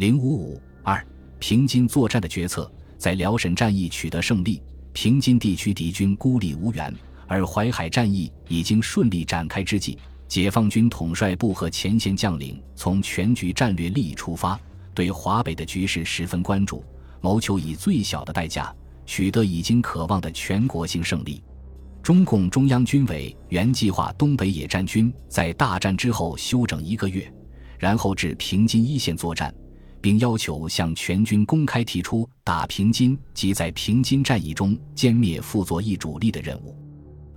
零五五二平津作战的决策，在辽沈战役取得胜利，平津地区敌军孤立无援，而淮海战役已经顺利展开之际，解放军统帅部和前线将领从全局战略利益出发，对华北的局势十分关注，谋求以最小的代价取得已经渴望的全国性胜利。中共中央军委原计划东北野战军在大战之后休整一个月，然后至平津一线作战。并要求向全军公开提出打平津及在平津战役中歼灭傅作义主力的任务，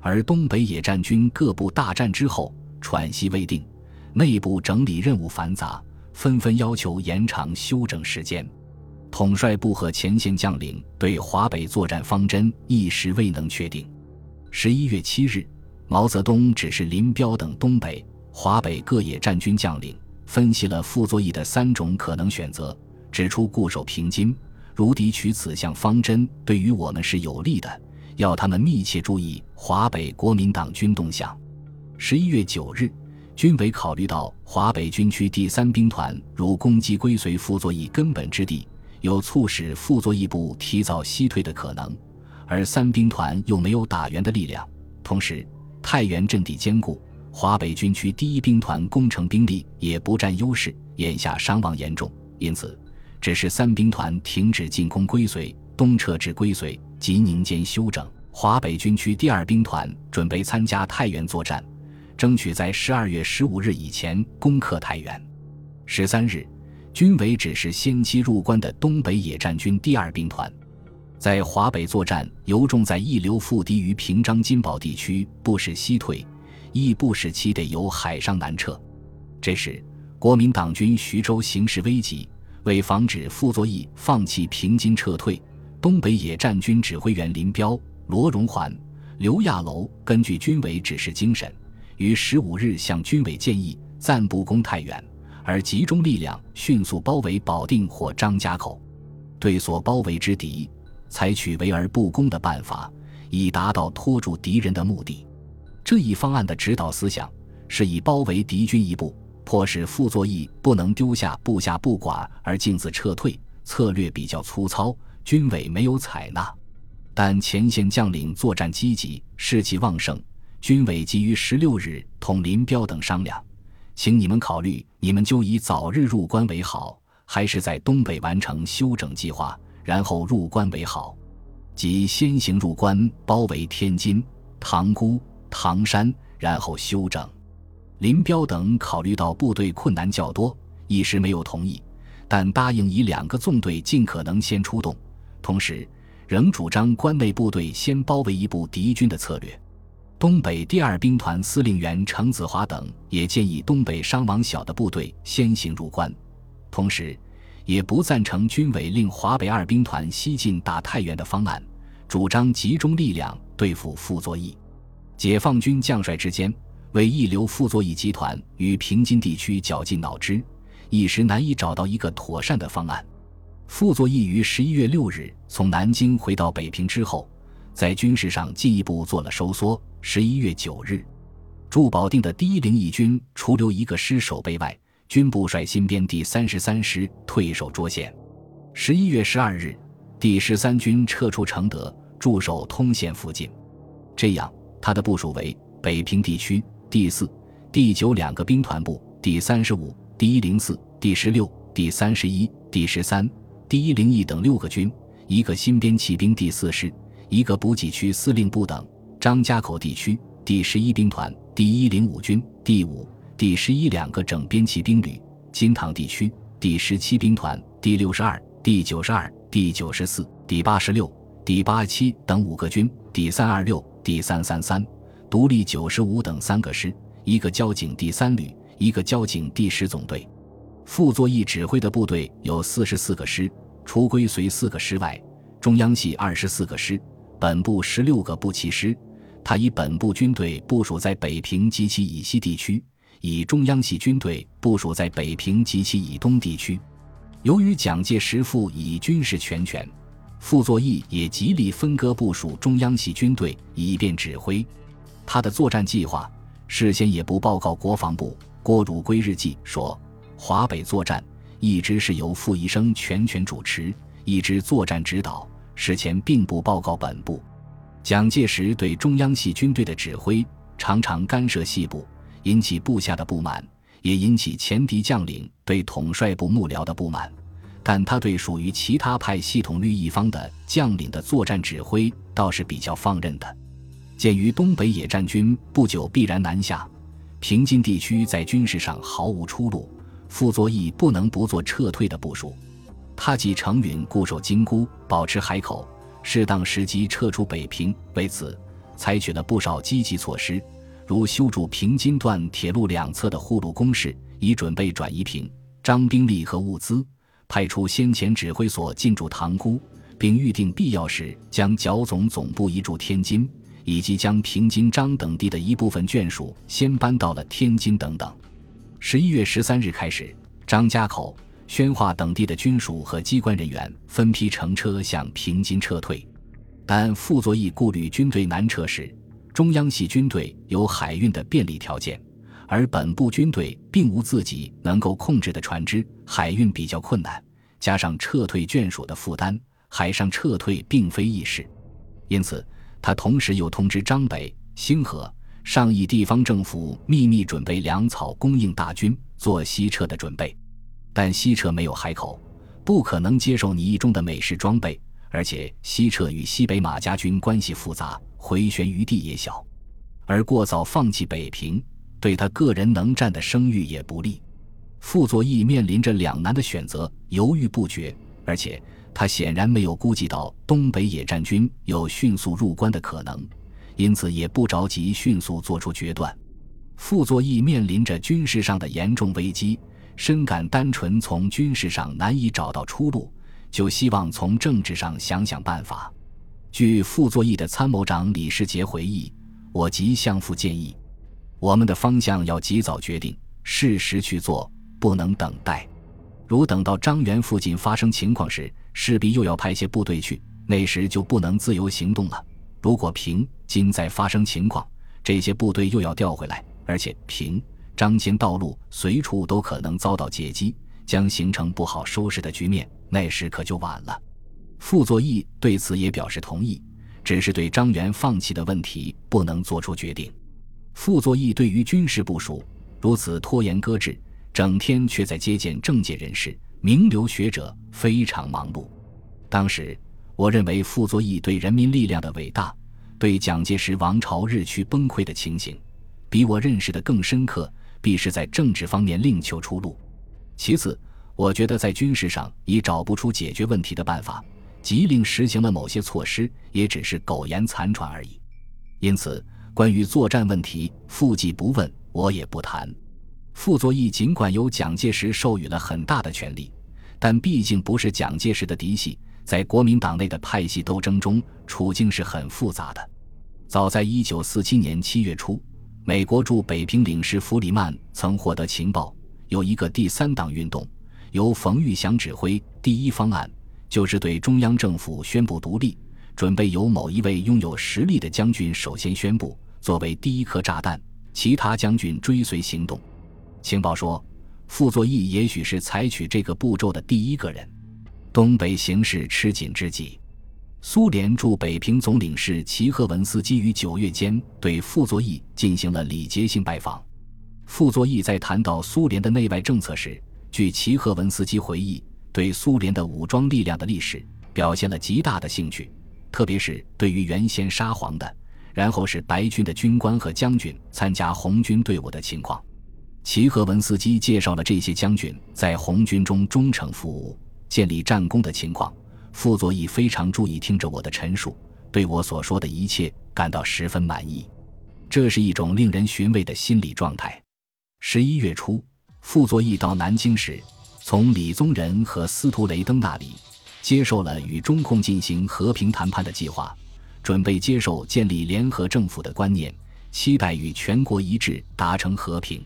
而东北野战军各部大战之后喘息未定，内部整理任务繁杂，纷纷要求延长休整时间。统帅部和前线将领对华北作战方针一时未能确定。十一月七日，毛泽东指示林彪等东北、华北各野战军将领。分析了傅作义的三种可能选择，指出固守平津，如敌取此项方针对于我们是有利的，要他们密切注意华北国民党军动向。十一月九日，军委考虑到华北军区第三兵团如攻击归随傅作义根本之地，有促使傅作义部提早西退的可能，而三兵团又没有打援的力量，同时太原阵地坚固。华北军区第一兵团攻城兵力也不占优势，眼下伤亡严重，因此，只是三兵团停止进攻归绥，东撤至归绥，及宁间休整。华北军区第二兵团准备参加太原作战，争取在十二月十五日以前攻克太原。十三日，军委指示先期入关的东北野战军第二兵团，在华北作战，由重在一流复敌于平章金宝地区，不使西退。亦不使其得由海上南撤。这时，国民党军徐州形势危急，为防止傅作义放弃平津撤退，东北野战军指挥员林彪、罗荣桓、刘亚楼根据军委指示精神，于十五日向军委建议暂不攻太原，而集中力量迅速包围保定或张家口，对所包围之敌，采取围而不攻的办法，以达到拖住敌人的目的。这一方案的指导思想是以包围敌军一部，迫使傅作义不能丢下部下不管而径自撤退，策略比较粗糙，军委没有采纳。但前线将领作战积极，士气旺盛，军委急于十六日同林彪等商量，请你们考虑，你们就以早日入关为好，还是在东北完成休整计划，然后入关为好？即先行入关，包围天津、塘沽。唐山，然后休整。林彪等考虑到部队困难较多，一时没有同意，但答应以两个纵队尽可能先出动，同时仍主张关内部队先包围一部敌军的策略。东北第二兵团司令员程子华等也建议东北伤亡小的部队先行入关，同时也不赞成军委令华北二兵团西进打太原的方案，主张集中力量对付傅作义。解放军将帅之间为一流傅作义集团与平津地区绞尽脑汁，一时难以找到一个妥善的方案。傅作义于十一月六日从南京回到北平之后，在军事上进一步做了收缩。十一月九日，驻保定的第一零一军除留一个师守备外，军部率新编第三十三师退守涿县。十一月十二日，第十三军撤出承德，驻守通县附近。这样。他的部署为北平地区第四、第九两个兵团部，第三十五、第一零四、第十六、第三十一、第十三、第一零一等六个军，一个新编骑兵第四师，一个补给区司令部等。张家口地区第十一兵团、第一零五军、第五、第十一两个整编骑兵旅。金堂地区第十七兵团、第六十二、第九十二、第九十四、第八十六、第八七等五个军，第三二六。第三三三独立九十五等三个师，一个交警第三旅，一个交警第十总队。傅作义指挥的部队有四十四个师，除归绥四个师外，中央系二十四个师，本部十六个步骑师。他以本部军队部署在北平及其以西地区，以中央系军队部署在北平及其以东地区。由于蒋介石赋以军事全权。傅作义也极力分割部署中央系军队，以便指挥。他的作战计划事先也不报告国防部。郭汝瑰日记说：华北作战一直是由傅医生全权主持，一直作战指导，事前并不报告本部。蒋介石对中央系军队的指挥常常干涉细部，引起部下的不满，也引起前敌将领对统帅部幕僚的不满。但他对属于其他派系统率一方的将领的作战指挥倒是比较放任的。鉴于东北野战军不久必然南下，平津地区在军事上毫无出路，傅作义不能不做撤退的部署。他即承允固守金沽，保持海口，适当时机撤出北平。为此，采取了不少积极措施，如修筑平津段铁路两侧的护路工事，以准备转移平张兵力和物资。派出先前指挥所进驻塘沽，并预定必要时将剿总总部移驻天津，以及将平津张等地的一部分眷属先搬到了天津等等。十一月十三日开始，张家口、宣化等地的军属和机关人员分批乘车向平津撤退，但傅作义顾虑军队南撤时，中央系军队有海运的便利条件。而本部军队并无自己能够控制的船只，海运比较困难，加上撤退眷属的负担，海上撤退并非易事。因此，他同时又通知张北、星河、上亿地方政府秘密准备粮草供应大军，做西撤的准备。但西撤没有海口，不可能接受你意中的美式装备，而且西撤与西北马家军关系复杂，回旋余地也小，而过早放弃北平。对他个人能战的声誉也不利，傅作义面临着两难的选择，犹豫不决。而且他显然没有估计到东北野战军有迅速入关的可能，因此也不着急迅速做出决断。傅作义面临着军事上的严重危机，深感单纯从军事上难以找到出路，就希望从政治上想想办法。据傅作义的参谋长李世杰回忆，我即向傅建议。我们的方向要及早决定，适时去做，不能等待。如等到张园附近发生情况时，势必又要派些部队去，那时就不能自由行动了。如果平津再发生情况，这些部队又要调回来，而且平张间道路随处都可能遭到截击，将形成不好收拾的局面，那时可就晚了。傅作义对此也表示同意，只是对张元放弃的问题不能做出决定。傅作义对于军事部署如此拖延搁置，整天却在接见政界人士、名流学者，非常忙碌。当时，我认为傅作义对人民力量的伟大，对蒋介石王朝日趋崩溃的情形，比我认识的更深刻，必是在政治方面另求出路。其次，我觉得在军事上已找不出解决问题的办法，即令实行了某些措施，也只是苟延残喘而已。因此。关于作战问题，傅既不问，我也不谈。傅作义尽管由蒋介石授予了很大的权力，但毕竟不是蒋介石的嫡系，在国民党内的派系斗争中，处境是很复杂的。早在一九四七年七月初，美国驻北平领事弗里曼曾获得情报，有一个第三党运动，由冯玉祥指挥。第一方案就是对中央政府宣布独立，准备由某一位拥有实力的将军首先宣布。作为第一颗炸弹，其他将军追随行动。情报说，傅作义也许是采取这个步骤的第一个人。东北形势吃紧之际，苏联驻北平总领事齐赫文斯基于九月间对傅作义进行了礼节性拜访。傅作义在谈到苏联的内外政策时，据齐赫文斯基回忆，对苏联的武装力量的历史表现了极大的兴趣，特别是对于原先沙皇的。然后是白军的军官和将军参加红军队伍的情况。齐赫文斯基介绍了这些将军在红军中忠诚服务、建立战功的情况。傅作义非常注意听着我的陈述，对我所说的一切感到十分满意。这是一种令人寻味的心理状态。十一月初，傅作义到南京时，从李宗仁和司徒雷登那里接受了与中共进行和平谈判的计划。准备接受建立联合政府的观念，期待与全国一致达成和平。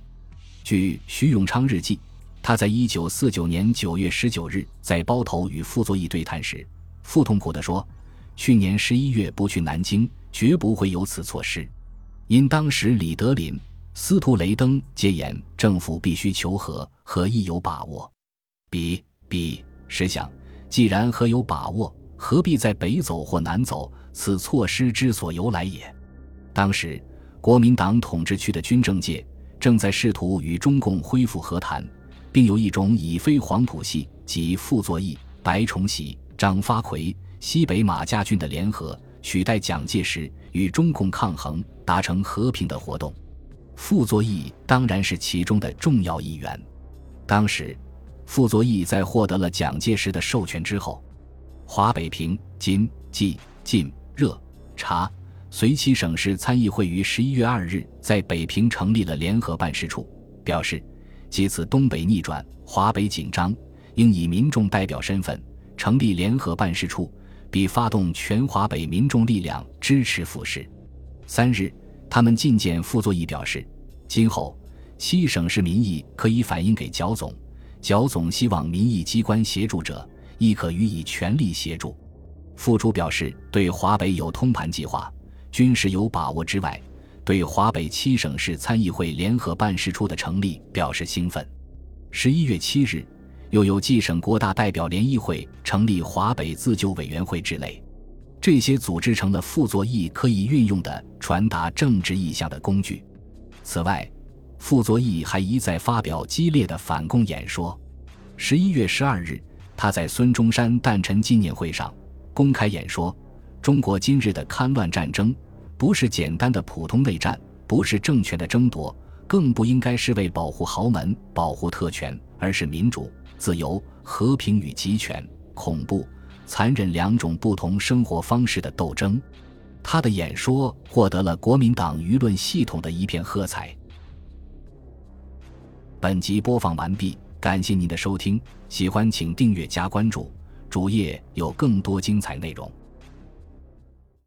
据徐永昌日记，他在一九四九年九月十九日在包头与傅作义对谈时，傅痛苦地说：“去年十一月不去南京，绝不会有此措施。因当时李德林、司徒雷登皆言政府必须求和，和亦有把握。比比试想，既然何有把握，何必在北走或南走？此措施之所由来也。当时，国民党统治区的军政界正在试图与中共恢复和谈，并有一种以非黄埔系及傅作义、白崇禧、张发奎、西北马家军的联合，取代蒋介石与中共抗衡，达成和平的活动。傅作义当然是其中的重要一员。当时，傅作义在获得了蒋介石的授权之后，华北平津冀晋。热察随七省市参议会于十一月二日在北平成立了联合办事处，表示借此东北逆转、华北紧张，应以民众代表身份成立联合办事处，并发动全华北民众力量支持复事。三日，他们觐见傅作义，表示今后七省市民意可以反映给剿总，剿总希望民意机关协助者，亦可予以全力协助。傅初表示，对华北有通盘计划、军事有把握之外，对华北七省市参议会联合办事处的成立表示兴奋。十一月七日，又有冀省国大代表联谊会成立华北自救委员会之类，这些组织成了傅作义可以运用的传达政治意向的工具。此外，傅作义还一再发表激烈的反共演说。十一月十二日，他在孙中山诞辰纪念会上。公开演说：中国今日的戡乱战争，不是简单的普通内战，不是政权的争夺，更不应该是为保护豪门、保护特权，而是民主、自由、和平与集权、恐怖、残忍两种不同生活方式的斗争。他的演说获得了国民党舆论系统的一片喝彩。本集播放完毕，感谢您的收听，喜欢请订阅加关注。主页有更多精彩内容。